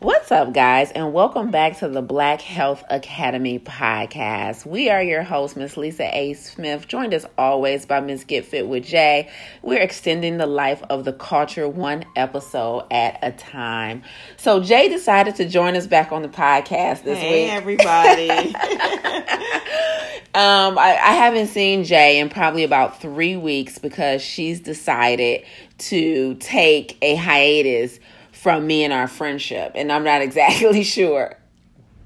What's up, guys, and welcome back to the Black Health Academy podcast. We are your hosts, Miss Lisa A. Smith, joined as always by Miss Get Fit with Jaye. We're extending the life of the culture one episode at a time. So, Jaye decided to join us back on the podcast this hey, week. everybody. Um, I, I haven't seen Jaye in probably about three weeks because she's decided to take a hiatus from me and our friendship, and I'm not exactly sure.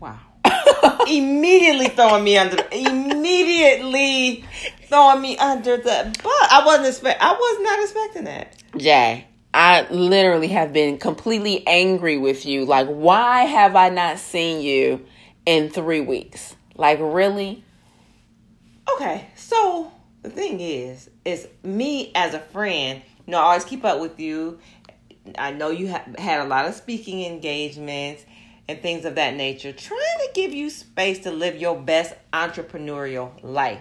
wow. immediately throwing me under immediately throwing me under the bus. I wasn't expect I was not expecting that. Jaye, I literally have been completely angry with you. Like, why have I not seen you in three weeks? Like, really? Okay, so the thing is, is me as a friend, you know, I always keep up with you. I know you have had a lot of speaking engagements and things of that nature, trying to give you space to live your best entrepreneurial life.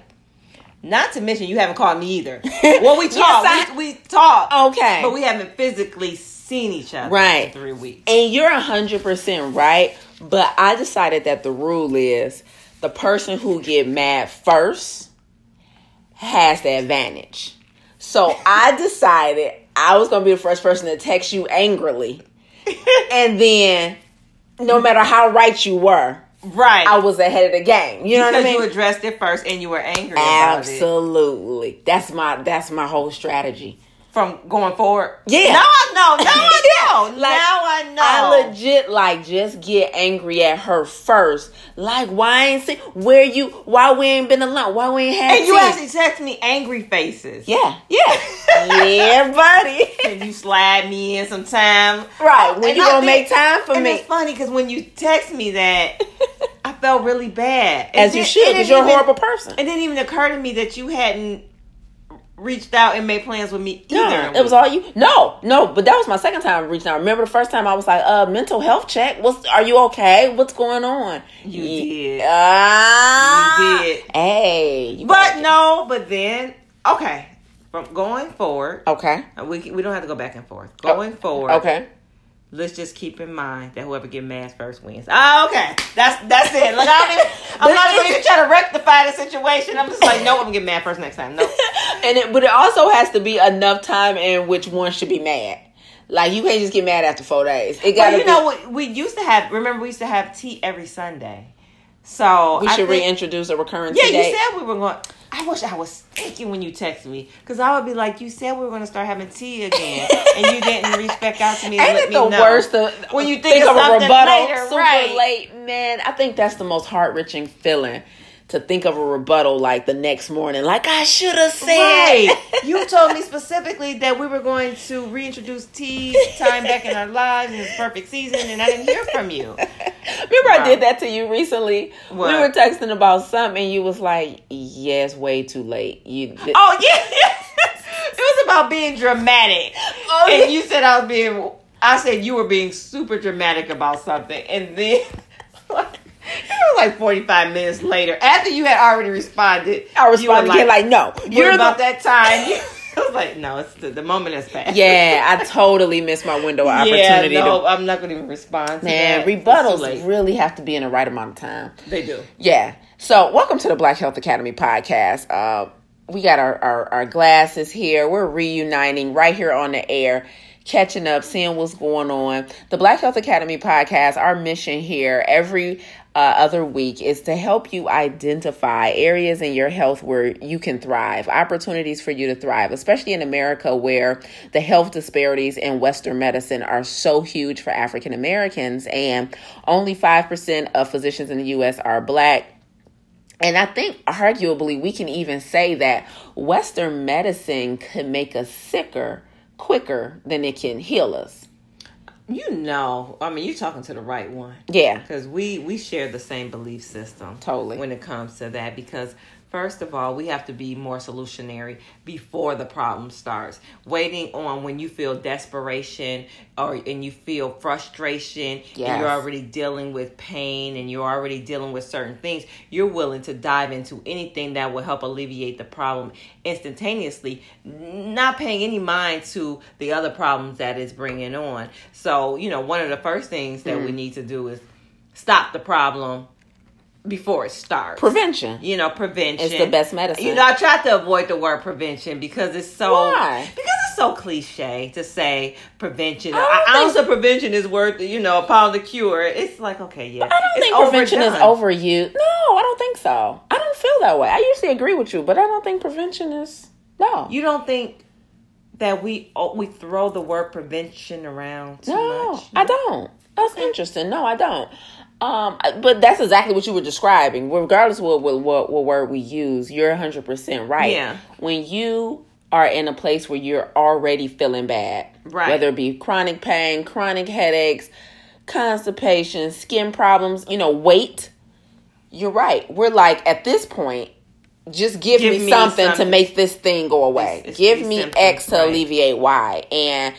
Not to mention, you haven't called me either. Well, we Yes, talk, I- we, we talk, Okay. but we haven't physically seen each other Right. in three weeks. And you're 100% right, but I decided that the rule is the person who get mad first has the advantage. So I decided I was going to be the first person to text you angrily. And then no matter how right you were, Right. I was ahead of the game. You know because what I mean? you addressed it first and you were angry about it. Absolutely. That's my that's my whole strategy. From going forward. Yeah. Now I know. Now I know. Like, now I know. I legit like just get angry at her first. Like why ain't see where you why we ain't been alone? Why we ain't had And you tea? actually text me angry faces. Yeah, yeah. yeah, buddy. And you slide me in some time. Right. When And you I gonna make time for and me? it's funny because when you text me that, I felt really bad. As It you should, because you're a horrible person. It didn't even occur to me that you hadn't reached out and made plans with me either. it was all you. No, no, but that was my second time reaching out. Remember the first time I was like, "Uh, mental health check. What's? Are you okay? What's going on?" You Ye- did. Ah, You did. Hey, you But no, but then okay. From going forward, okay, we we don't have to go back and forth. Going forward, okay. Let's just keep in mind that whoever get mad first wins. Oh, okay. That's that's it. Look, I don't even, I'm not even even trying to rectify the situation. I'm just like, no, I'm gonna get mad first next time. No. and it, but it also has to be enough time in which one should be mad. Like you can't just get mad after four days. It got you know what? We used to have. Remember, we used to have tea every Sunday. So we I should think- reintroduce a recurring Yeah, you said we were going. I wish I was thinking when you texted me because I would be like, you said we were going to start having tea again, and you didn't reach back out to me. And Ain't let it me the know. worst? To, When you think of of a rebuttal later, super right. late, man. I think that's the most heart wrenching feeling to think of a rebuttal like the next morning. Like I should have said. Right. You told me specifically that we were going to reintroduce tea time back in our lives in the perfect season, and I didn't hear from you. Remember I did that to you recently. What? We were texting about something, and you was like, "Yeah, it's way too late." You. Oh yeah, it was about being dramatic, Oh, yeah. and you said I was being. I said you were being super dramatic about something, and then. It was like 45 minutes later, after you had already responded. I responded again like, "No, you're about the." that time. I was like, no, it's the, the moment has passed. Yeah, I totally missed my window of opportunity. Yeah, to no, I'm not going to even respond to Man, that. Rebuttals really have to be in the right amount of time. They do. Yeah. So, welcome to the Black Health Academy podcast. Uh, we got our, our, our glasses here. We're reuniting right here on the air, catching up, seeing what's going on. The Black Health Academy podcast, our mission here every uh, other week is to help you identify areas in your health where you can thrive, opportunities for you to thrive, especially in America where the health disparities in Western medicine are so huge for African Americans, and only 5% of physicians in the U.S. are black. And I think arguably we can even say that Western medicine could make us sicker quicker than it can heal us. You know, I mean, you're talking to the right one. Yeah. Because we, we share the same belief system. Totally. When it comes to that. Because First of all, we have to be more solutionary before the problem starts. Waiting on when you feel desperation or and you feel frustration Yes. and you're already dealing with pain and you're already dealing with certain things, you're willing to dive into anything that will help alleviate the problem instantaneously, not paying any mind to the other problems that it's bringing on. So, you know, one of the first things that Mm. we need to do is stop the problem before it starts Prevention. you know, prevention. It's the best medicine. You know, I try to avoid the word prevention because it's so Why? because it's so cliche to say prevention. I don't An think- ounce of prevention is worth you know a pound of cure. It's like okay, yeah. I don't It's think prevention is overdone. overused. No, I don't think so. I don't feel that way. I usually agree with you, but I don't think prevention is no. You don't think that we oh, we throw the word prevention around too no, much? I don't. That's interesting. No, I don't. Um, but that's exactly what you were describing. Regardless of what, what, what, word we use, you're 100% right. Yeah. When you are in a place where you're already feeling bad, Right. whether it be chronic pain, chronic headaches, constipation, skin problems, you know, weight, you're right. We're like, at this point, just give, Give me, me something, to make this thing go away. It's- it's give me symptoms, X to right. alleviate Y. And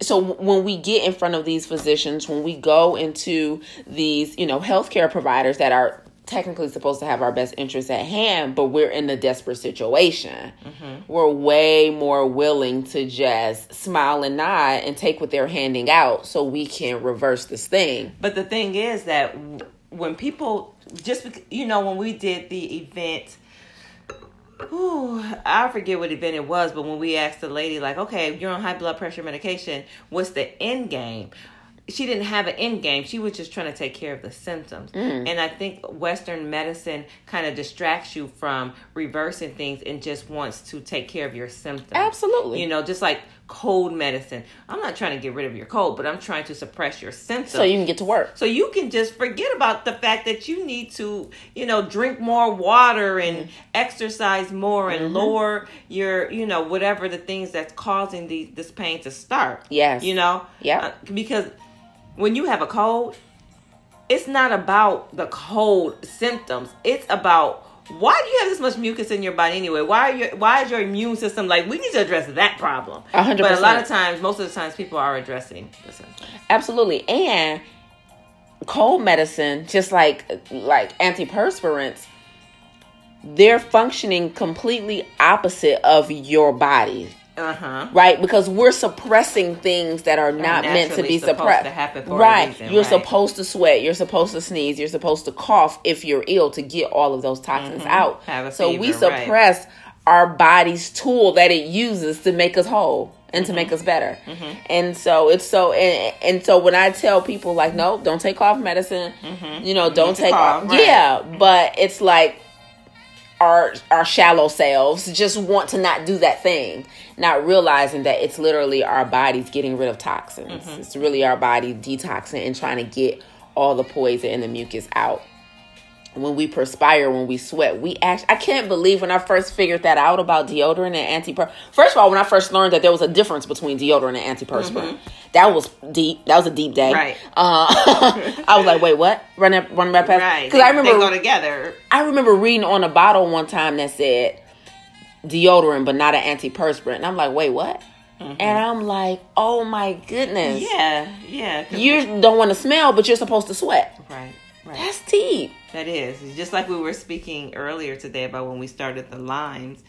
so when we get in front of these physicians, when we go into these, you know, healthcare providers that are technically supposed to have our best interests at hand, but we're in a desperate situation, mm-hmm. we're way more willing to just smile and nod and take what they're handing out so we can reverse this thing. But the thing is that when people just you know when we did the event, ooh, I forget what event it was, but when we asked the lady like, okay, you're on high blood pressure medication, what's the end game? She didn't have an end game. She was just trying to take care of the symptoms. Mm. And I think Western medicine kind of distracts you from reversing things and just wants to take care of your symptoms. Absolutely. You know, just like cold medicine. I'm not trying to get rid of your cold, but I'm trying to suppress your symptoms. So you can get to work. So you can just forget about the fact that you need to, you know, drink more water and Mm-hmm. exercise more and lower your, you know, whatever the things that's causing the, this pain to start. Yes. You know? Yeah. Uh, because when you have a cold, it's not about the cold symptoms. It's about why do you have this much mucus in your body anyway? Why are your why is your immune system like we need to address that problem? A hundred But a lot of times, most of the times, people are addressing. Absolutely. And cold medicine, just like like antiperspirants, they're functioning completely opposite of your body. Uh huh. Right? Because we're suppressing things that are not meant to be suppressed. to happen for a right. reason, you're right. supposed to sweat, you're supposed to sneeze, you're supposed to cough if you're ill to get all of those toxins out. Mm-hmm. Have a so we fever, right. suppress our body's tool that it uses to make us whole and to Mm-hmm. make us better. And so it's so and, and so when I tell people like no, don't take cough medicine, you know, don't to take cough, right. Yeah, but it's like our our shallow selves just want to not do that thing, not realizing that it's literally our bodies getting rid of toxins. Mm-hmm. It's really our body detoxing and trying to get all the poison and the mucus out. When we perspire, when we sweat, we act. I can't believe when I first figured that out about deodorant and antiperspirant. First of all, when I first learned that there was a difference between deodorant and antiperspirant, that was deep. That was a deep day. Mm-hmm. Right. Uh, I was like, wait, what? Run that, run that past. Right. Because I remember they go together. I remember reading on a bottle one time that said deodorant, but not an antiperspirant. And I'm like, wait, what? And I'm like, oh my goodness. Yeah, yeah. You don't want to smell, but you're supposed to sweat. right, right. That's deep. That is. It's just like we were speaking earlier today about when we started the limes.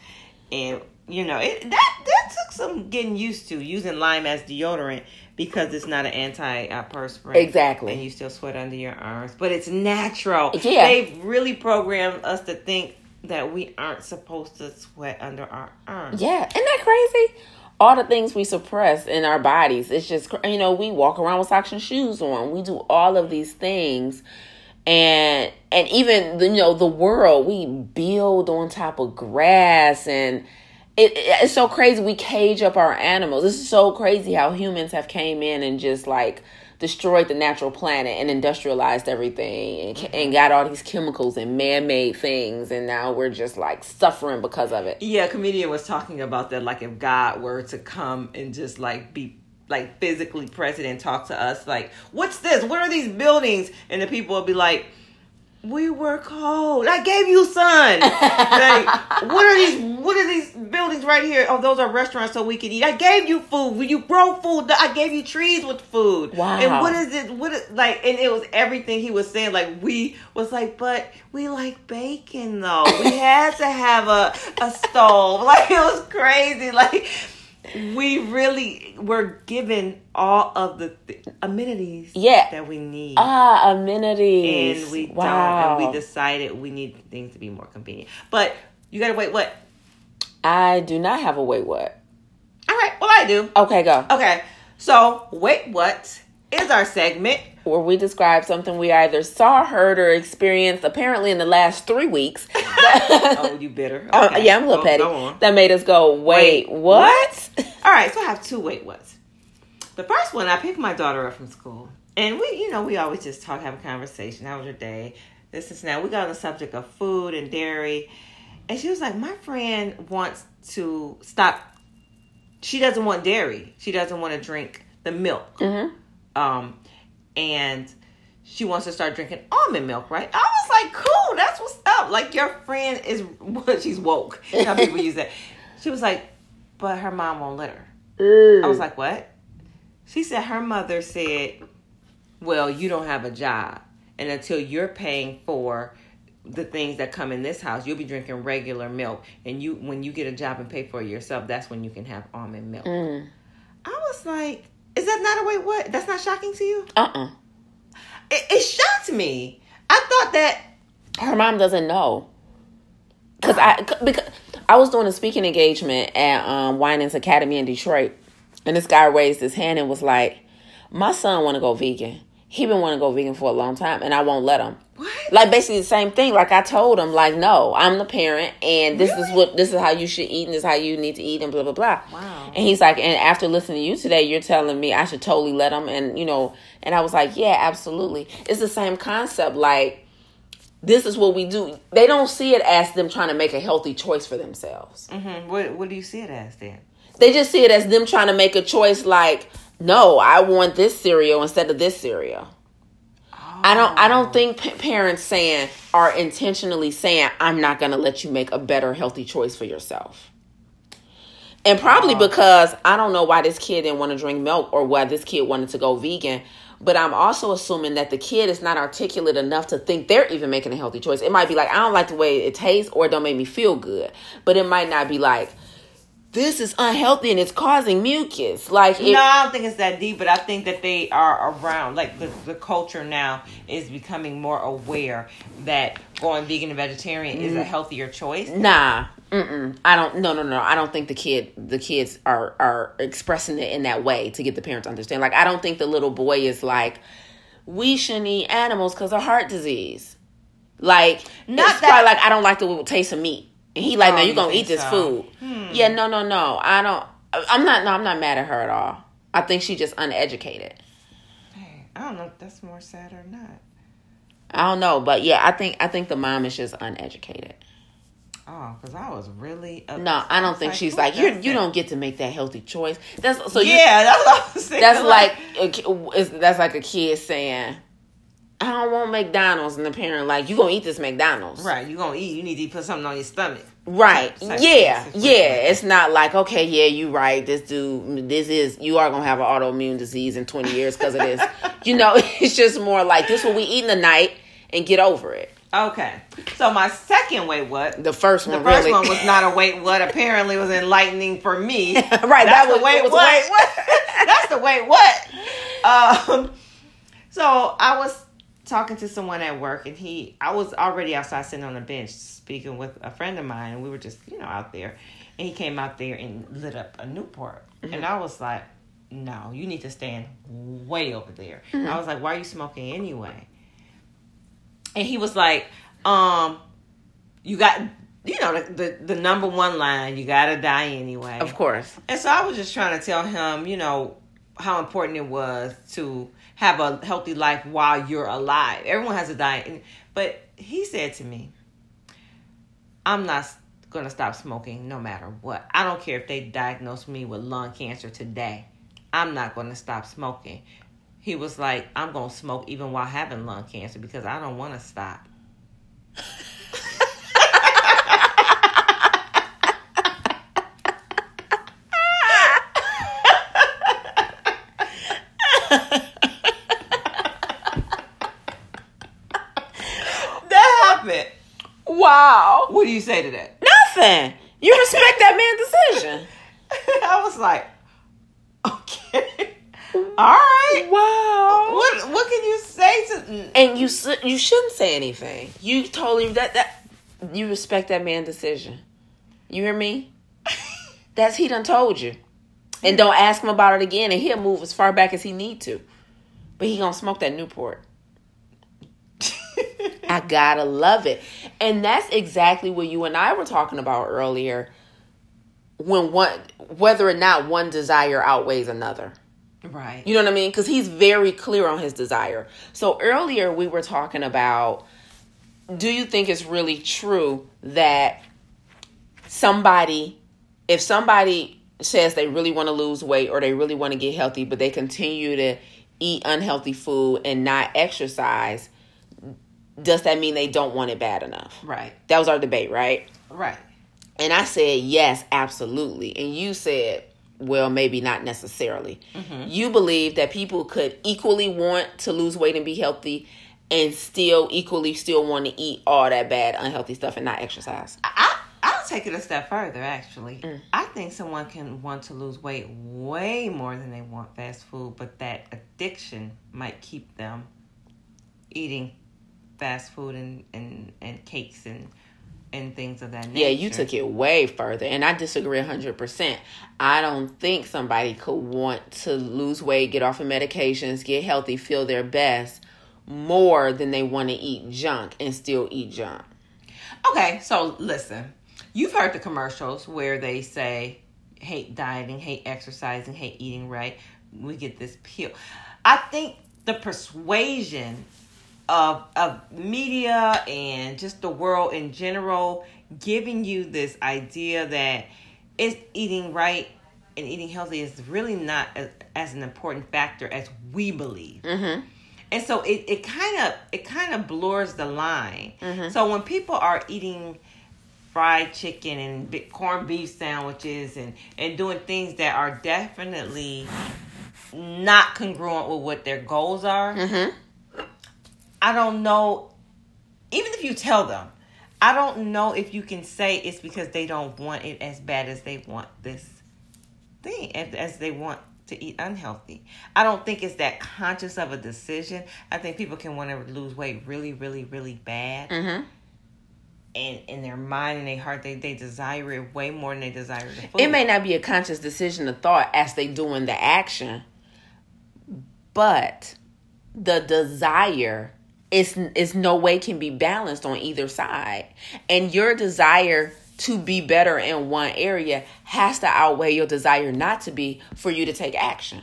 And, you know, it that that took some getting used to using lime as deodorant because it's not an anti-perspirant. Exactly. And you still sweat under your arms. But it's natural. Yeah. They've really programmed us to think that we aren't supposed to sweat under our arms. Yeah. Isn't that crazy? All the things we suppress in our bodies. It's just, you know, we walk around with socks and shoes on. We do all of these things. And and even you know the world we build on top of grass and it, it's so crazy we cage up our animals. This is so crazy how humans have came in and just like destroyed the natural planet and industrialized everything and, and got all these chemicals and man-made things and now we're just like suffering because of it. Yeah, comedian was talking about that. Like, if God were to come and just like be like physically present and talk to us, like, what's this? What are these buildings? And the people will be like, we were cold. I gave you sun. like, what are these? What are these buildings right here? Oh, those are restaurants, so we can eat. I gave you food. When you grow food. I gave you trees with food. Wow. And what is it? What is, like? And it was everything he was saying. Like we was like, but we like bacon though. We had to have a a stove. Like it was crazy. Like we really were given all of the th- amenities Yeah. that we need Ah, amenities. and we wow. don't and we decided we need things to be more convenient but you gotta wait what I do not have a wait what. all right well i do Okay, go. okay so wait what is our segment Where we describe something we either saw, heard, or experienced apparently in the last three weeks. oh you bitter. Oh, Okay. yeah, I'm a little Go- petty. That made us go, wait, Wait, what? all right so i have two wait whats. The first one i picked my daughter up from school. And we you know we always just talk have a conversation. How was your day? This is now. We got on the subject of food and dairy. And she was like my friend wants to stop. She doesn't want dairy. She doesn't want to drink the milk. Hmm um and she wants to start drinking almond milk right i was like cool that's what's up like your friend is what she's woke how people use that she was like but her mom won't let her I was like, what? She said her mother said, well, you don't have a job. And until you're paying for the things that come in this house, you'll be drinking regular milk. And you, when you get a job and pay for it yourself, that's when you can have almond milk. Mm. I was like, is that not a wait? What? That's not shocking to you? Uh-uh. It, it shocked me. I thought that. Her mom doesn't know. Cause I because I was doing a speaking engagement at um, Winans Academy in Detroit, and this guy raised his hand and was like, "My son want to go vegan. He been want to go vegan for a long time, and I won't let him." What? Like basically the same thing. Like I told him, like, no, I'm the parent, and this is what this is how you should eat, and this is how you need to eat, and blah blah blah. Wow. And he's like, and after listening to you today, you're telling me I should totally let him, and you know, and I was like, yeah, absolutely. It's the same concept. Like this is what we do. They don't see it as them trying to make a healthy choice for themselves. Mm-hmm. What, what do you see it as then? They just see it as them trying to make a choice. Like, no, I want this cereal instead of this cereal. I don't. I don't think pa- parents saying are intentionally saying, "I'm not going to let you make a better, healthy choice for yourself." And probably because I don't know why this kid didn't want to drink milk or why this kid wanted to go vegan. But I'm also assuming that the kid is not articulate enough to think they're even making a healthy choice. It might be like, I don't like the way it tastes or it don't make me feel good. But it might not be like, this is unhealthy and it's causing mucus. Like, it, no, I don't think it's that deep, but I think that they are around. Like the, the culture now is becoming more aware that going vegan and vegetarian is a mm. healthier choice. Nah, mm-mm. I don't. No, no, no. I don't think the kid, the kids are are expressing it in that way to get the parents to understand. Like, I don't think the little boy is like, we shouldn't eat animals because of heart disease. Like, Not it's that- probably like I don't like the taste of meat, and he like, Oh, no, you you gonna eat this so? food. Hmm. Yeah, no, no, no. I don't. I'm not. No, I'm not mad at her at all. I think she's just uneducated. Hey, I don't know if that's more sad or not. I don't know, but yeah, I think I think the mom is just uneducated. Oh, because I was really upset. No, I don't was think she's like you. You don't get to make that healthy choice. That's so. You, yeah, that's what I was saying. That's like a, ki- that's like a kid saying, "I don't want McDonald's," and the parent like, "You gonna eat this McDonald's?" right. You gonna eat? You need to put something on your stomach. Right. Yeah. Yeah. It's not like okay, yeah, you right. This dude, this is you are gonna have an autoimmune disease in twenty years because of this. you know, it's just more like this what we eat in the night and get over it. Okay. So my second wait what? The first The one first really. one was not a wait what. Apparently, was enlightening for me. right. That's that was the wait was what. wait what. That's the wait what. Um, so I was talking to someone at work, and he, I was already outside sitting on a bench speaking with a friend of mine, and we were just, you know, out there, and he came out there and lit up a Newport, and I was like, no, you need to stand way over there. I was like, why are you smoking anyway? And he was like, um, you got. You know the, the the number one line. You gotta die anyway. Of course. And so I was just trying to tell him, you know, how important it was to have a healthy life while you're alive. Everyone has a diet. But he said to me, I'm not going to stop smoking no matter what. I don't care if they diagnose me with lung cancer today. I'm not going to stop smoking. He was like, I'm going to smoke even while having lung cancer because I don't want to stop. What do you say to that? Nothing. You respect that man's decision. I was like, okay, all right. Wow. What what can you say to? And you you shouldn't say anything. You totally that that you respect that man's decision. You hear me? That's he done told you. And don't ask him about it again and he'll move as far back as he need to. But he gonna smoke that Newport. I gotta love it. And that's exactly what you and I were talking about earlier. When one whether or not one desire outweighs another. right. You know what I mean? Because he's very clear on his desire. So earlier we were talking about do you think it's really true that somebody, if somebody says they really want to lose weight or they really want to get healthy, but they continue to eat unhealthy food and not exercise, does that mean they don't want it bad enough? Right. That was our debate, right? Right. And I said, yes, absolutely. And you said, well, maybe not necessarily. Mm-hmm. You believe that people could equally want to lose weight and be healthy and still equally still want to eat all that bad, unhealthy stuff and not exercise. I I'll take it a step further. Actually, mm. I think someone can want to lose weight way more than they want fast food, but that addiction might keep them eating fast food and and, and cakes and and things of that nature. Yeah, you took it way further. And I disagree 100%. I don't think somebody could want to lose weight, get off of medications, get healthy, feel their best more than they want to eat junk and still eat junk. Okay, so listen. You've heard the commercials where they say, hate dieting, hate exercising, hate eating right. We get this pill. I think the persuasion of of media and just the world in general giving you this idea that it's eating right and eating healthy is really not as, as an important factor as we believe Mm-hmm. and so it, it kind of it kind of blurs the line so when people are eating fried chicken and corned beef sandwiches and and doing things that are definitely not congruent with what their goals are Mm-hmm. I don't know even if you tell them i don't know if you can say it's because they don't want it as bad as they want this thing as, they want to eat unhealthy. I don't think it's that conscious of a decision. I think people can want to lose weight really, really, really bad. Mm-hmm. And in their mind and their heart, they, they desire it way more than they desire the food. It may not be a conscious decision or thought as they doing the action, but the desire is is no way can be balanced on either side. And your desire to be better in one area has to outweigh your desire not to be for you to take action.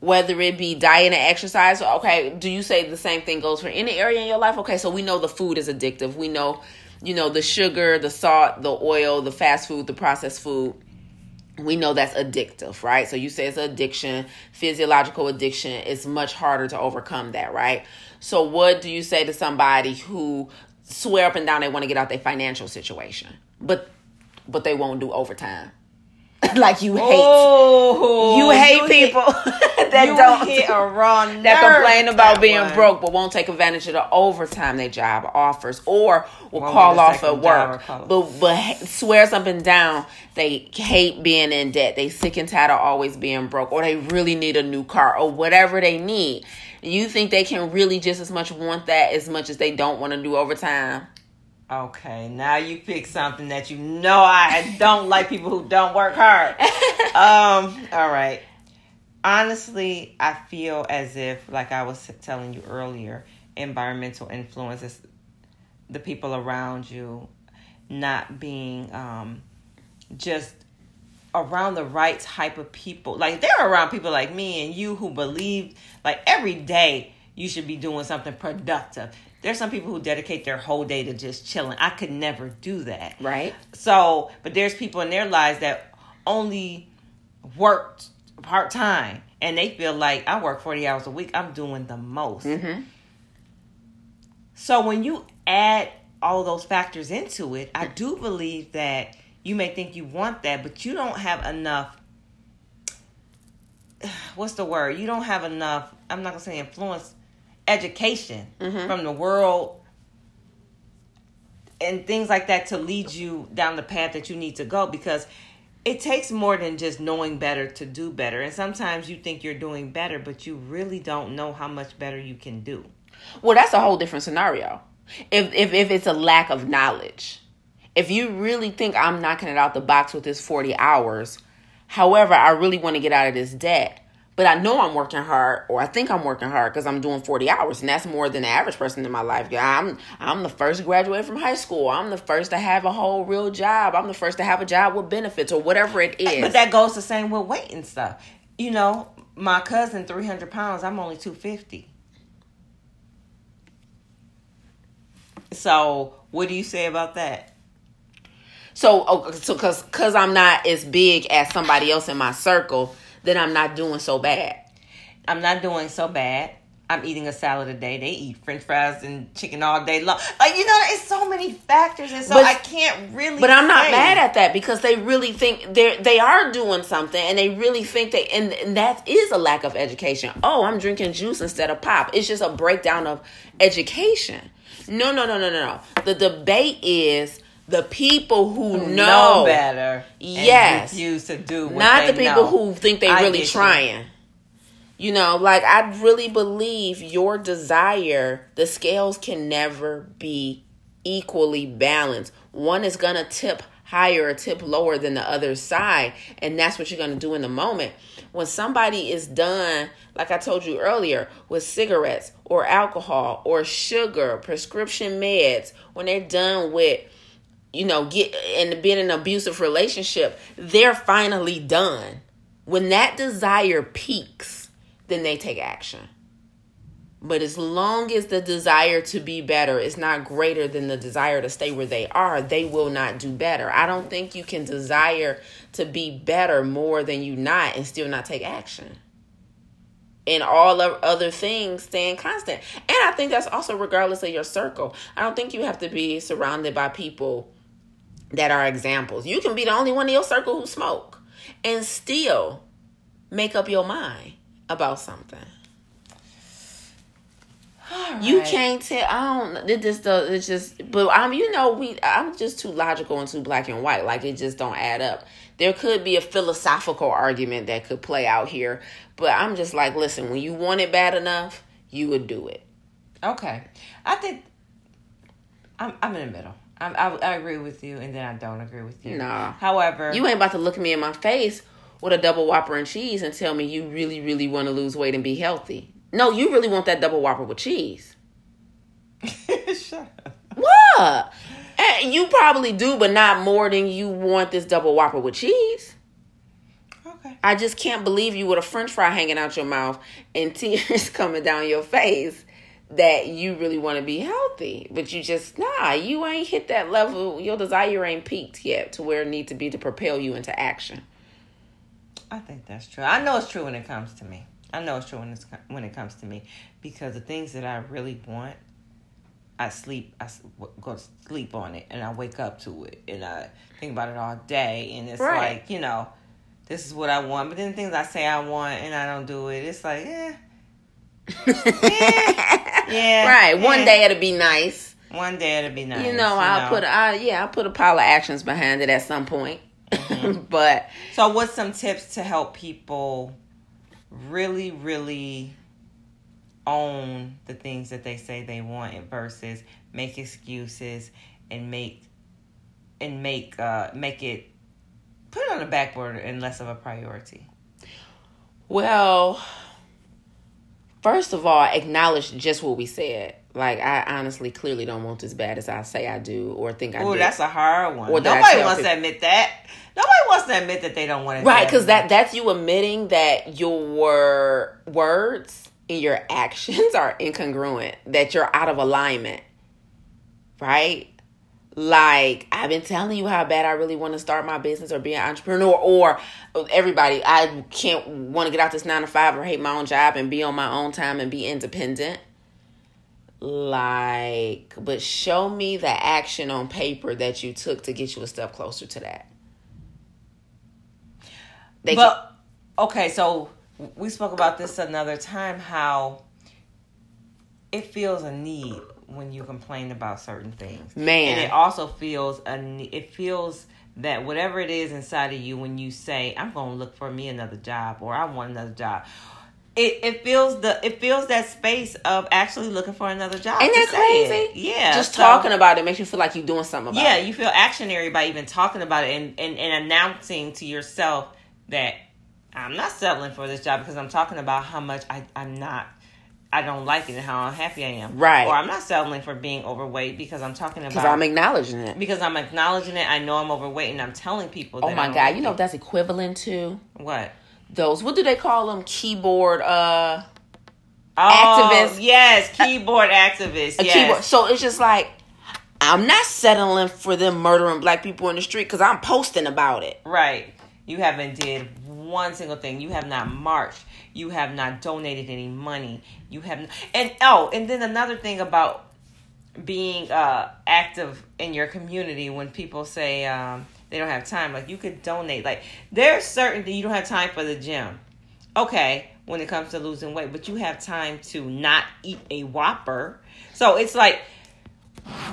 Whether it be diet and exercise, okay, do you say the same thing goes for any area in your life? Okay, so we know the food is addictive. We know, you know, the sugar, the salt, the oil, the fast food, the processed food we know that's addictive, right? So you say it's addiction, physiological addiction. It's much harder to overcome that, right? So what do you say to somebody who swear up and down they want to get out their financial situation, but but they won't do overtime? like you hate Oh, you hate hit- people that you don't hit a raw that nerve complain about that being one. broke but won't take advantage of the overtime their job offers or will Won't call off at work but but swears up and down they hate being in debt they sick and tired of always being broke or they really need a new car or whatever they need you think they can really just as much want that as much as they don't want to do overtime Okay, now you pick something that you know I don't like people who don't work hard. Um, all right. Honestly, I feel as if, like I was telling you earlier, environmental influences, the people around you, not being um, just around the right type of people. Like they're around people like me and you who believe like every day you should be doing something productive. There's some people who dedicate their whole day to just chilling. I could never do that. right So, but there's people in their lives that only work part time and they feel like I work 40 hours a week, I'm doing the most. mm-hmm. So when you add all those factors into it, I do believe that you may think you want that, but you don't have enough. What's the word? You don't have enough. I'm not gonna say influence, education Mm-hmm. from the world and things like that to lead you down the path that you need to go because it takes more than just knowing better to do better. And sometimes you think you're doing better, but you really don't know how much better you can do. Well, that's a whole different scenario. If if if it's a lack of knowledge, if you really think I'm knocking it out the box with this 40 hours, however, I really want to get out of this debt, but I know I'm working hard, or I think I'm working hard because I'm doing 40 hours, and that's more than the average person in my life. Yeah, I'm I'm the first to graduate from high school. I'm the first to have a whole real job. I'm the first to have a job with benefits or whatever it is. But that goes the same with weight and stuff. You know, my cousin, 300 pounds, I'm only 250. So, what do you say about that? So, oh, so because because I'm not as big as somebody else in my circle, then I'm not doing so bad. I'm not doing so bad. I'm eating a salad a day. They eat French fries and chicken all day long. Like you know, it's so many factors, and so But- I can't really. But I'm not say. mad at that because they really think they they are doing something, and they really think they and, and that is a lack of education. Oh, I'm drinking juice instead of pop. It's just a breakdown of education. No, no, no, no, no, no. The debate is the people who, Who know, better. Yes. refuse to do. Not the people know. who think they I really get you. trying. You know, like I really believe your desire, the scales can never be equally balanced. One is gonna tip higher or tip lower than the other side, and that's what you're gonna do in the moment. When somebody is done, like I told you earlier, with cigarettes or alcohol or sugar, prescription meds, when they're done with you know, get and being in an abusive relationship, they're finally done. When that desire peaks, then they take action. But as long as the desire to be better is not greater than the desire to stay where they are, they will not do better. I don't think you can desire to be better more than you not and still not take action. And all of other things staying constant. And I think that's also regardless of your circle. I don't think you have to be surrounded by people that are examples. You can be the only one in your circle who smoke and still make up your mind about something. You can't tell. I don't. It just does. It's just. But I'm. You know, we. I'm just too logical and too black and white. Like it just don't add up. There could be a philosophical argument that could play out here, but I'm just like, listen. When you want it bad enough, you would do it. Okay, I think I'm. I'm in the middle. I'm, I, I agree with you, and then I don't agree with you. Nah. However, You ain't about to look at me in my face with a double whopper and cheese and tell me you really, really want to lose weight and be healthy. No, you really want that double whopper with cheese. Shut up. What? And you probably do, but not more than you want this double whopper with cheese. Okay. I just can't believe you with a french fry hanging out your mouth and tears coming down your face that you really want to be healthy. But you just, nah, you ain't hit that level. Your desire ain't peaked yet to where it need to be to propel you into action. I think that's true. I know it's true when it comes to me. I know it's true when it's when it comes to me because the things that I really want, I sleep. I go to sleep on it, and I wake up to it, and I think about it all day, and it's Right. like you know, this is what I want. But then the things I say I want and I don't do it, it's like eh, yeah, right. One eh. day it'll be nice. one day it'll be nice. You know, I'll put I yeah, I'll put a pile of actions behind it at some point. Mm-hmm. but So, what's some tips to help people really, really own the things that they say they want versus make excuses and make and make uh make it put it on the back burner and less of a priority. well, first of all, acknowledge just what we said. Like I honestly clearly don't want as bad as I say I do or think I do. Oh, do. that's a hard one. Or Nobody wants people- to admit that. Nobody wants to admit that they don't want it. Right, because that that's you admitting that your words and your actions are incongruent, that you're out of alignment. Right? Like I've been telling you how bad I really want to start my business or be an entrepreneur or everybody, I can't want to get out this nine to five or hate my own job and be on my own time and be independent. like, but show me the action on paper that you took to get you a step closer to that. They but okay, so we spoke about this another time how it feels a need when you complain about certain things. Man, and it also feels a it feels that whatever it is inside of you when you say I'm going to look for me another job or I want another job. It, it feels the it feels that space of actually looking for another job. Ain't that crazy? Yeah. Just so, talking about it makes you feel like you're doing something yeah, it. you feel actionary by even talking about it and, and, and announcing to yourself that I'm not settling for this job because I'm talking about how much I, I'm not I don't like it and how unhappy I am. Right. Or I'm not settling for being overweight because I'm talking about because I'm acknowledging it. Because I'm acknowledging it. I know I'm overweight and I'm telling people. oh my god! Like you know that's equivalent to what? Those what do they call them? Keyboard uh oh, activists. Yes, keyboard activists. Yes. Keyboard. So it's just like I'm not settling for them murdering black people in the street because I'm posting about it. Right. You haven't did one single thing. You have not marched. You have not donated any money. You have not, and oh, and then another thing about being uh, active in your community when people say um, they don't have time, like you could donate. Like there's certain that you don't have time for the gym. Okay, when it comes to losing weight, but you have time to not eat a Whopper. So it's like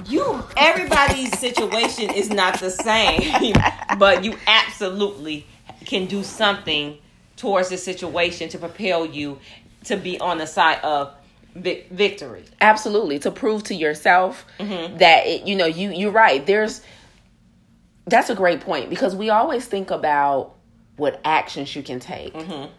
you everybody's situation is not the same, but you absolutely can do something towards this situation to propel you to be on the side of victory. Absolutely, to prove to yourself mm-hmm. that it, you know you you're right. There's that's a great point because we always think about what actions you can take. Mm-hmm.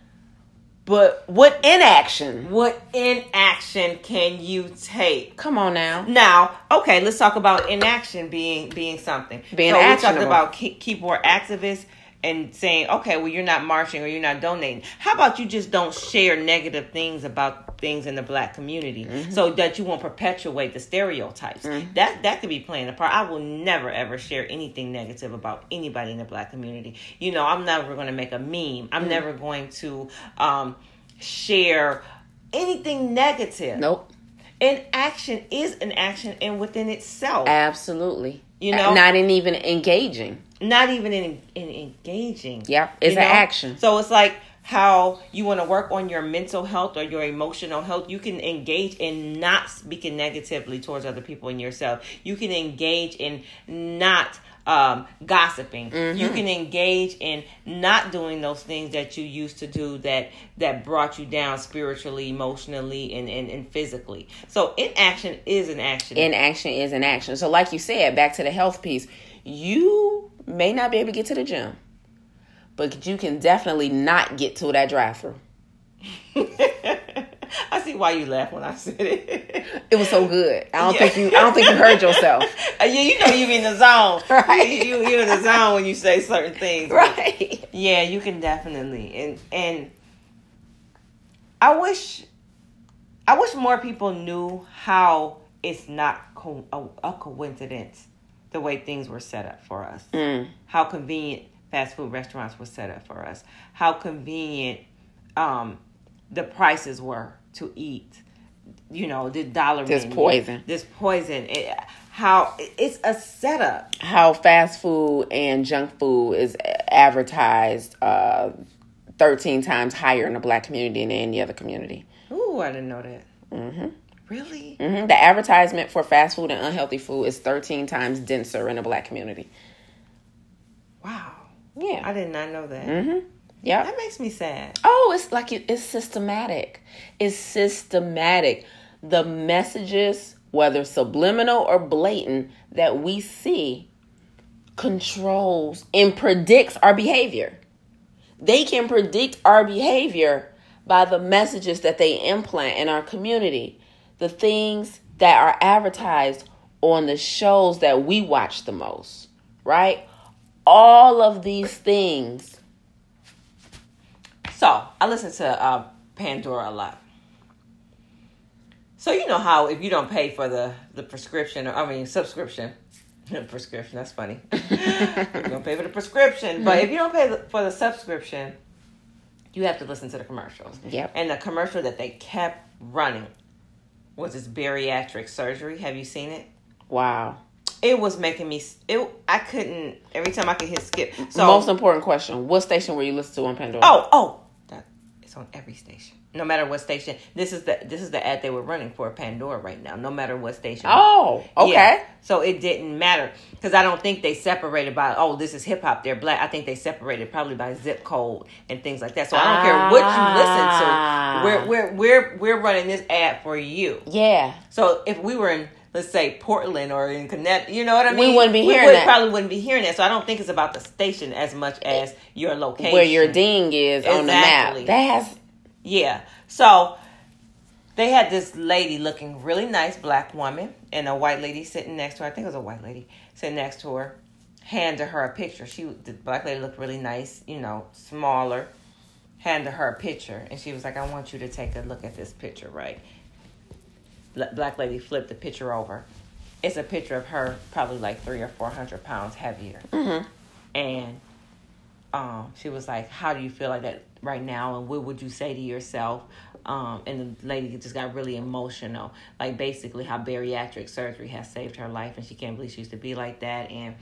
But what inaction? What inaction can you take? Come on now. Now, okay, let's talk about inaction being being something. Being so we talked about keyboard activists and saying, okay, well, you're not marching or you're not donating. How about you just don't share negative things about things in the black community mm-hmm. so that you won't perpetuate the stereotypes? Mm-hmm. That that could be playing a part. I will never ever share anything negative about anybody in the black community. You know, I'm never going to make a meme. I'm mm-hmm. never going to um, share anything negative. Nope. And action is an action and within itself. Absolutely. You uh, know, not in even engaging not even in, in engaging. Yeah, it's an know? action. So it's like how you want to work on your mental health or your emotional health. You can engage in not speaking negatively towards other people and yourself. You can engage in not um, gossiping. Mm-hmm. You can engage in not doing those things that you used to do that that brought you down spiritually, emotionally, and, and, and physically. So inaction is an action. Inaction is an action. So like you said, back to the health piece, you may not be able to get to the gym, but you can definitely not get to that drive through. I see why you laugh when I said it. It was so good. I don't yeah. think you. I don't think you heard yourself. yeah, you know you in the zone. Right. You, you are in the zone when you say certain things. Right. Yeah, you can definitely and and I wish I wish more people knew how it's not co- a, a coincidence the way things were set up for us. Mm. How convenient fast food restaurants were set up for us. How convenient um, the prices were to eat. You know, the dollar. This menu, poison. This poison. It, how it's a setup. How fast food and junk food is advertised uh, 13 times higher in the black community than any other community. Ooh, I didn't know that. Mm-hmm. Really? Mm-hmm. The advertisement for fast food and unhealthy food is 13 times denser in the black community. Wow. Yeah. I did not know that. Mm-hmm. Yeah. That makes me sad. Oh, it's like it, it's systematic. It's systematic. The messages, whether subliminal or blatant, that we see controls and predicts our behavior. They can predict our behavior by the messages that they implant in our community the things that are advertised on the shows that we watch the most, right? All of these things. So I listen to uh, Pandora a lot. So you know how if you don't pay for the the prescription, or I mean subscription, prescription. That's funny. you don't pay for the prescription, but if you don't pay for the subscription, you have to listen to the commercials. Yep. And the commercial that they kept running was this bariatric surgery. Have you seen it? Wow. It was making me. It. I couldn't. Every time I could hit skip. So Most important question: What station were you listening to on Pandora? Oh, oh, it's on every station. No matter what station. This is the this is the ad they were running for Pandora right now. No matter what station. Oh, okay. Yeah. So it didn't matter because I don't think they separated by oh this is hip hop they're black. I think they separated probably by zip code and things like that. So I don't care what Ah. you listen to. We're we're we're we're running this ad for you. Yeah. So if we were in let's say Portland or in Connecticut, you know what I mean? We wouldn't be hearing would- that. Probably wouldn't be hearing that. So I don't think it's about the station as much as your location. Where your ding is on the map. That's Yeah. So they had this lady looking really nice, black woman, and a white lady sitting next to her. I think it was a white lady sitting next to her. Handed her a picture. She the black lady looked really nice, you know, smaller. Handed her a picture, and she was like, "I want you to take a look at this picture, right?" Bla- Black lady flipped the picture over. It's a picture of her, probably like three or four hundred pounds heavier, Mhm. and um, she was like, "How do you feel like that right now? And what would you say to yourself?" Um, and the lady just got really emotional, like basically how bariatric surgery has saved her life, and she can't believe she used to be like that, and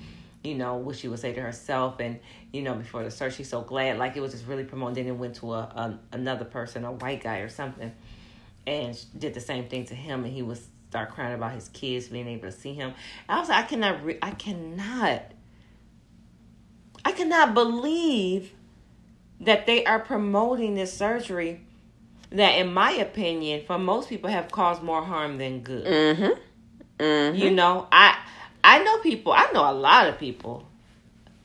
you know what she would say to herself, and you know before the surgery, she's so glad, like it was just really promoting. Then it went to a, a another person, a white guy or something, and did the same thing to him, and he was start crying about his kids being able to see him. I was like, I cannot, re- I cannot I cannot believe that they are promoting this surgery that, in my opinion, for most people have caused more harm than good. mm-hmm. Mm-hmm. You know, I I know people. I know a lot of people.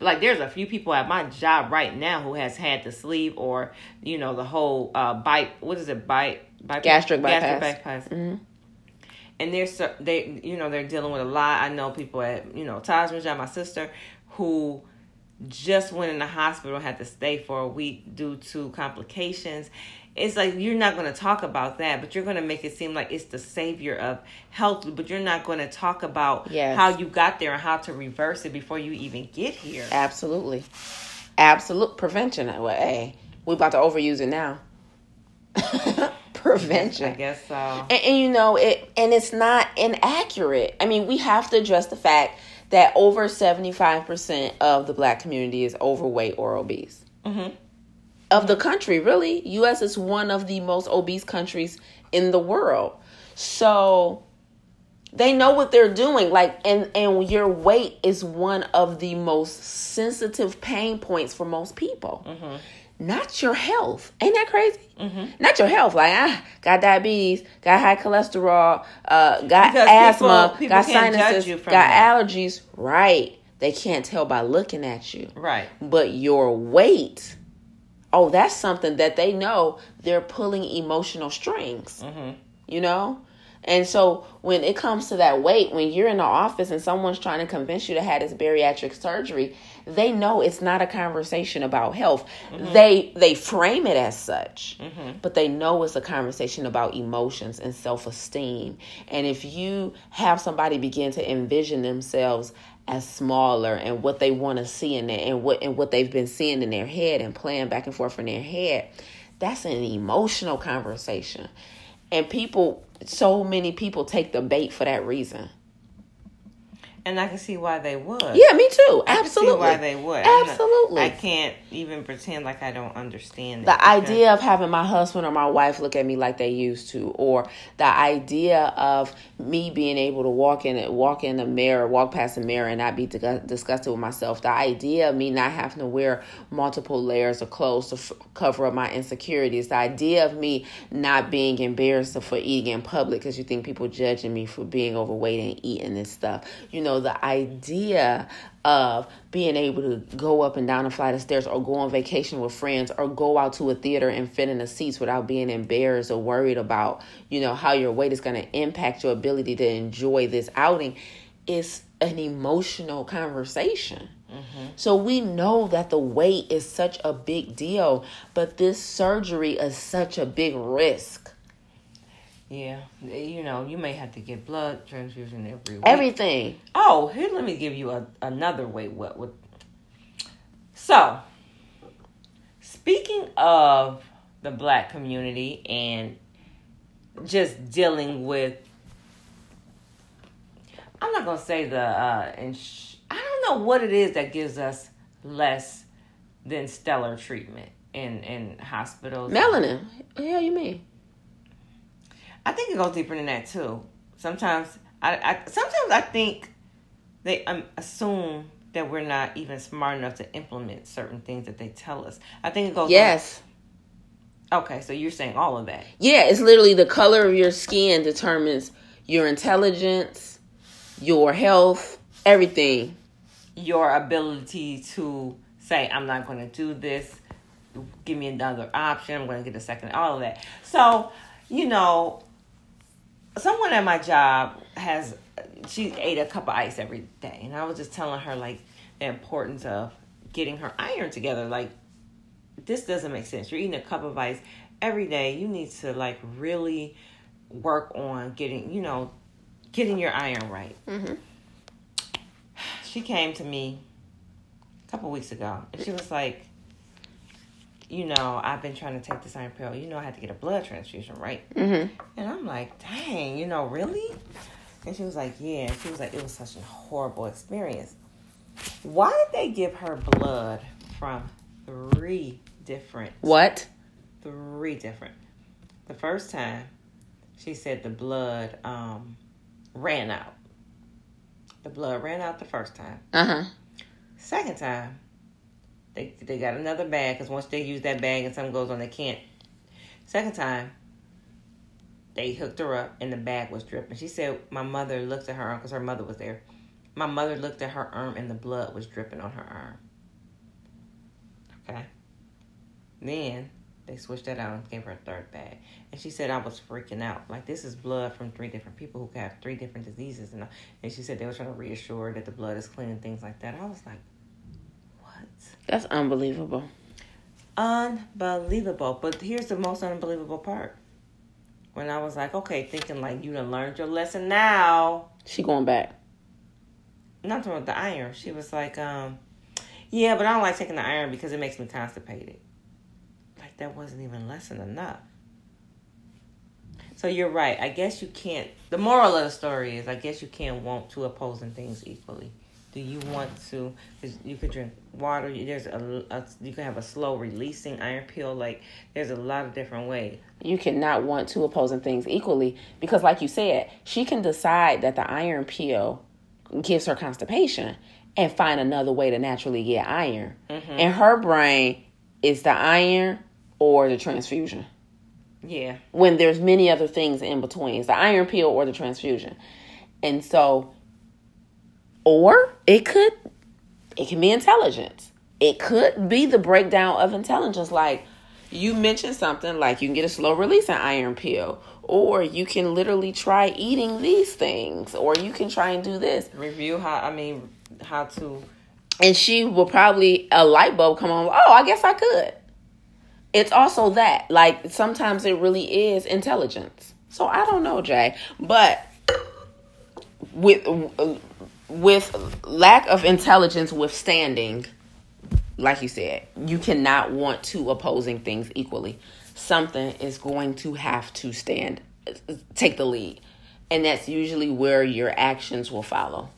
Like there's a few people at my job right now who has had the sleeve or you know the whole uh bite. What is it? Bite. Bite Gastric Gastric bypass. bypass. Mhm. And they're they you know they're dealing with a lot. I know people at you know Taj Mahal, my sister, who just went in the hospital had to stay for a week due to complications it's like you're not going to talk about that but you're going to make it seem like it's the savior of health but you're not going to talk about Yes. how you got there and how to reverse it before you even get here Absolutely. Absolute prevention. Well, hey, we about to overuse it now. prevention. i guess so And, and you know it, and it's not inaccurate. I mean, we have to address the fact that over seventy five percent of the black community is overweight or obese. Mhm. Of the country, really, U.S. is one of the most obese countries in the world. So they know what they're doing. Like, and and your weight is one of the most sensitive pain points for most people. Not your health. Ain't that crazy? Mm-hmm. Not your health. Like, I got diabetes, got high cholesterol, uh, got Because asthma, people- people got sinuses, got that. allergies. Right. They can't tell by looking at you. right But your weight, oh, that's something that they know they're pulling emotional strings. Mm-hmm. You know? And so when it comes to that weight, when you're in the office and someone's trying to convince you to have this bariatric surgery, they know it's not a conversation about health. Mm-hmm. They they frame it as such, mm-hmm. but they know it's a conversation about emotions and self esteem. And if you have somebody begin to envision themselves as smaller and what they want to see in there and what and what they've been seeing in their head and playing back and forth in their head, that's an emotional conversation. And people so many people take the bait for that reason. And i can see why they would Yeah, me too. I can Absolutely. see why they would I'm not- Absolutely. i can't even pretend like i don't understand it the idea of having my husband or my wife look at me like they used to or the idea of me being able to walk in walk in the mirror walk past the mirror and not be disgusted with myself the idea of me not having to wear multiple layers of clothes to f- cover up my insecurities the idea of me not being embarrassed for eating in public because you think people judging me for being overweight and eating this stuff you know the idea of being able to go up and down a flight of stairs or go on vacation with friends or go out to a theater and fit in the seats without being embarrassed or worried about, you know, how your weight is going to impact your ability to enjoy this outing is an emotional conversation. Mm-hmm. So we know that the weight is such a big deal, but this surgery is such a big risk. Yeah, you know, you may have to get blood transfusion every week. Everything. oh, here, let me give you a, another way. What would? So, speaking of the black community and just dealing with. I'm not gonna say the. Uh, ins- I don't know what it is that gives us less than stellar treatment in in hospitals. Melanin. Yeah, you mean? I think it goes deeper than that too. Sometimes I, I sometimes I think they um, assume that we're not even smart enough to implement certain things that they tell us. I think it goes. Yes. Okay, so you're saying all of that. Yeah, it's literally the color of your skin determines your intelligence, your health, everything. Your ability to say, I'm not going to do this. Give me another option. I'm going to get a second. All of that. So, you know, someone at my job has she ate a cup of ice every day and i was just telling her like the importance of getting her iron together. Like this doesn't make sense. You're eating a cup of ice every day. You need to like really work on getting you know getting your iron right. Mm-hmm. she came to me a couple weeks ago and she was like you know i've been trying to take this iron pill you know i had to get a blood transfusion right Mm-hmm. and I'm like, dang, you know, really? And she was like, yeah. And she was like, it was such a horrible experience. Why did they give her blood from three different, What? three different? The first time, she said the blood um, ran out. The blood ran out the first time. Uh huh. Second time, they they got another bag because once they use that bag and something goes on, they can't. Second time, they hooked her up and the bag was dripping. She said my mother looked at her arm because her mother was there. My mother looked at her arm and the blood was dripping on her arm. Okay. Then they switched that out and gave her a third bag. And she said I was freaking out. Like this is blood from three different people who have three different diseases and and she said they were trying to reassure that the blood is clean and things like that. I was like? That's unbelievable. Unbelievable. But here's the most unbelievable part. When I was like, okay, thinking like you done learned your lesson now. She going back. Not talking about the iron. She was like, um, yeah, but I don't like taking the iron because it makes me constipated. Like that wasn't even lesson enough. So you're right. I guess you can't. The moral of the story is, I guess you can't want two opposing things equally. Do you want to? You could drink water. There's a, a you can have a slow releasing iron pill. Like there's a lot of different ways. You cannot want two opposing things equally because, like you said, she can decide that the iron pill gives her constipation and find another way to naturally get iron. Mm-hmm. In her brain, it's the iron or the transfusion. Yeah. when there's many other things in between. It's the iron pill or the transfusion. And so or it could it can be intelligence. It could be the breakdown of intelligence. Like you mentioned something like you can get a slow release an iron pill or you can literally try eating these things or you can try and do this. Review how I mean how to. And she will probably a light bulb come on oh i guess i could. It's also that like sometimes it really is intelligence. So i don't know Jaye but with with lack of intelligence withstanding like you said you cannot want two opposing things equally something is going to have to stand take the lead and that's usually where your actions will follow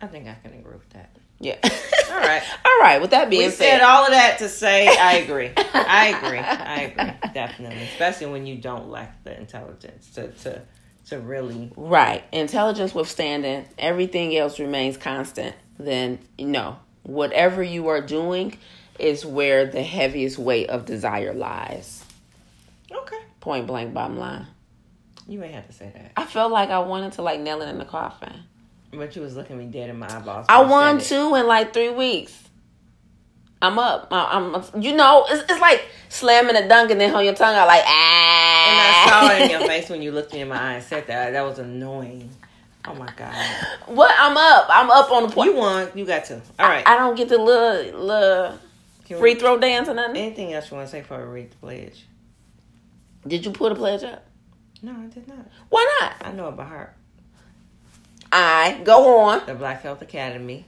I think I can agree with that. yeah All right. all right with that being We said said all of that to say I agree. I agree. I agree. Definitely. Especially when you don't lack the intelligence to to to really Right. Intelligence withstanding, everything else remains constant, then you no. Whatever you are doing is where the heaviest weight of desire lies. Okay. Point blank bottom line. You may have to say that. I felt like I wanted to like nail it in the coffin. But you was looking me dead in my eyeballs. I won two in like three weeks. I'm up. I- I'm, you know, it's, it's like slamming a dunk and then hold your tongue out like ah. And I saw it in your face when you looked me in my eye and said that. That was annoying. Oh my god. What? I'm up. I'm up on the point. You won. You got to. All right. I don't get the little, little Can free we- throw dance or nothing. Anything else you want to say before we read the pledge? Did you put a pledge up? No, I did not. Why not? I know it by heart. I go on. The Black Health Academy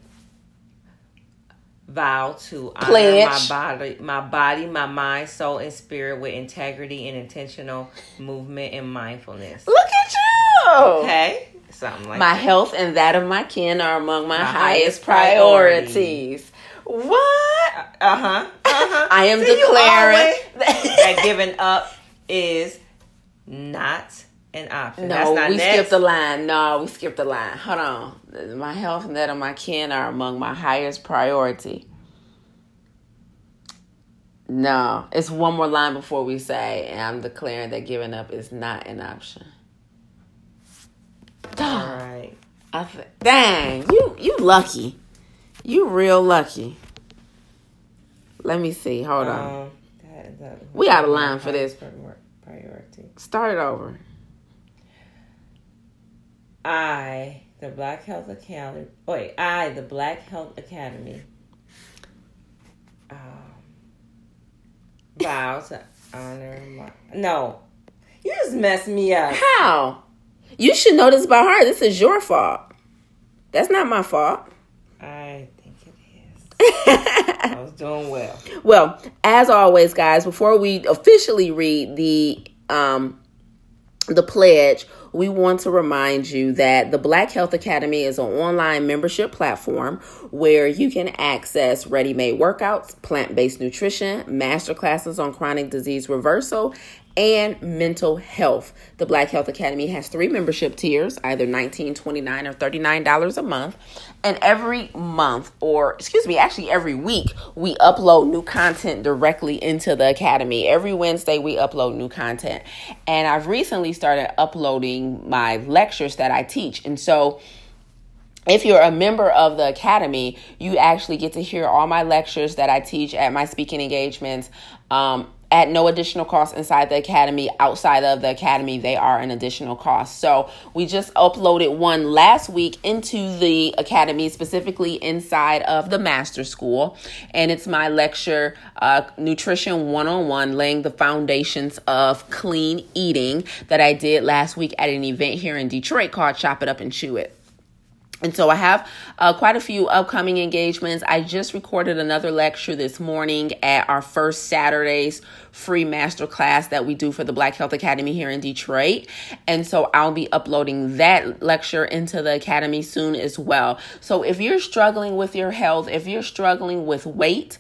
vow to honor Pledge. my body, my body, my mind, soul, and spirit with integrity and intentional movement and mindfulness. Look at you. Okay, something like My that. health and that of my kin are among my, My highest highest priority. priorities. What? Uh huh. Uh huh. I am See, declaring that giving up is not an option. No, That's not we next. skipped the line. No, we skipped the line. Hold on. My health and that of my kin are among my highest priority. No, it's one more line before we say, and I'm declaring that giving up is not an option. All Dang. I th- dang, you you lucky, you real lucky. Let me see. Hold on. Um, that, that, We out of line for this. Priority. Start it over. I, the Black Health Academy. Wait, I, the Black Health Academy. Um, vow to honor my. No, you just messed me up. How? You should know this by heart. This is your fault. That's not my fault. I think it is. I was doing well. Well, as always, guys, before we officially read the um the pledge, we want to remind you that the Black Health Academy is an online membership platform where you can access ready-made workouts, plant-based nutrition, master classes on chronic disease reversal, and mental health. The Black Health Academy has three membership tiers, either $19, $29, or $39 a month. And every month, or excuse me, actually every week, we upload new content directly into the Academy. Every Wednesday, we upload new content. And I've recently started uploading my lectures that I teach. And so, if you're a member of the academy, you actually get to hear all my lectures that I teach at my speaking engagements um, at no additional cost inside the academy. Outside of the academy, they are an additional cost. So we just uploaded one last week into the academy, specifically inside of the master school, and it's my lecture, uh, Nutrition 101, laying the foundations of clean eating that I did last week at an event here in Detroit called Chop It Up and Chew It. And so I have uh, quite a few upcoming engagements. I just recorded another lecture this morning at our first Saturday's free masterclass that we do for the Black Health Academy here in Detroit. And so I'll be uploading that lecture into the Academy soon as well. So if you're struggling with your health, if you're struggling with weight,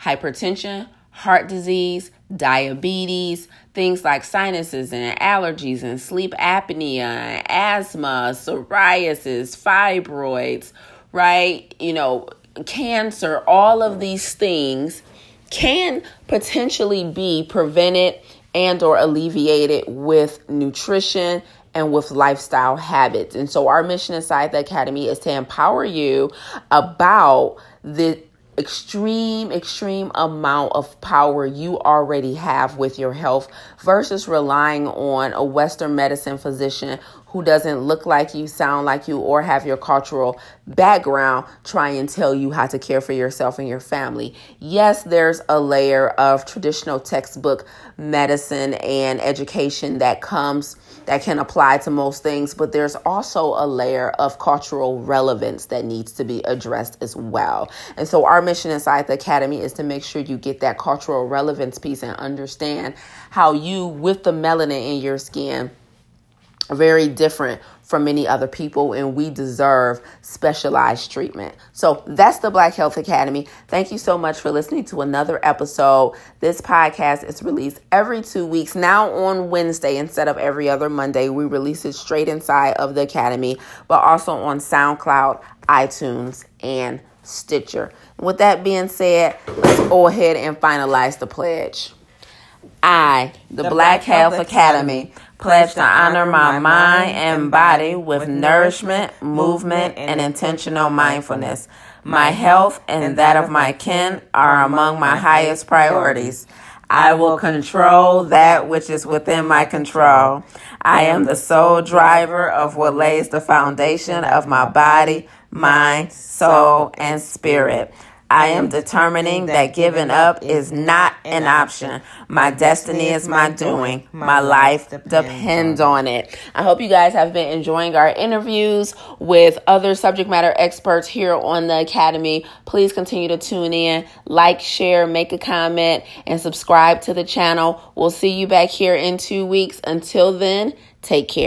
hypertension, heart disease, diabetes, things like sinuses and allergies and sleep apnea, asthma, psoriasis, fibroids, right? You know, cancer, all of these things can potentially be prevented and or alleviated with nutrition and with lifestyle habits. And so our mission inside the academy is to empower you about the extreme, extreme amount of power you already have with your health versus relying on a Western medicine physician who doesn't look like you, sound like you, or have your cultural background try and tell you how to care for yourself and your family. Yes, there's a layer of traditional textbook medicine and education that comes that can apply to most things, but there's also a layer of cultural relevance that needs to be addressed as well. And so, our mission inside the Academy is to make sure you get that cultural relevance piece and understand how you, with the melanin in your skin, very different from many other people, and we deserve specialized treatment. So that's the Black Health Academy. Thank you so much for listening to another episode. This podcast is released every two weeks, now on Wednesday instead of every other Monday. We release it straight inside of the Academy, but also on SoundCloud, iTunes, and Stitcher. With that being said, let's go ahead and finalize the pledge. I, the, The Black, Black Health Health Academy, Academy, pledge to honor my mind and body with nourishment, movement, and intentional mindfulness. My health and that of my kin are among my highest priorities. I will control that which is within my control. I am the sole driver of what lays the foundation of my body, mind, soul, and spirit. I am determining that giving up is not an option. My destiny is my doing. My life depends on it. I hope you guys have been enjoying our interviews with other subject matter experts here on the Academy. Please continue to tune in, like, share, make a comment, and subscribe to the channel. We'll see you back here in two weeks. Until then, take care.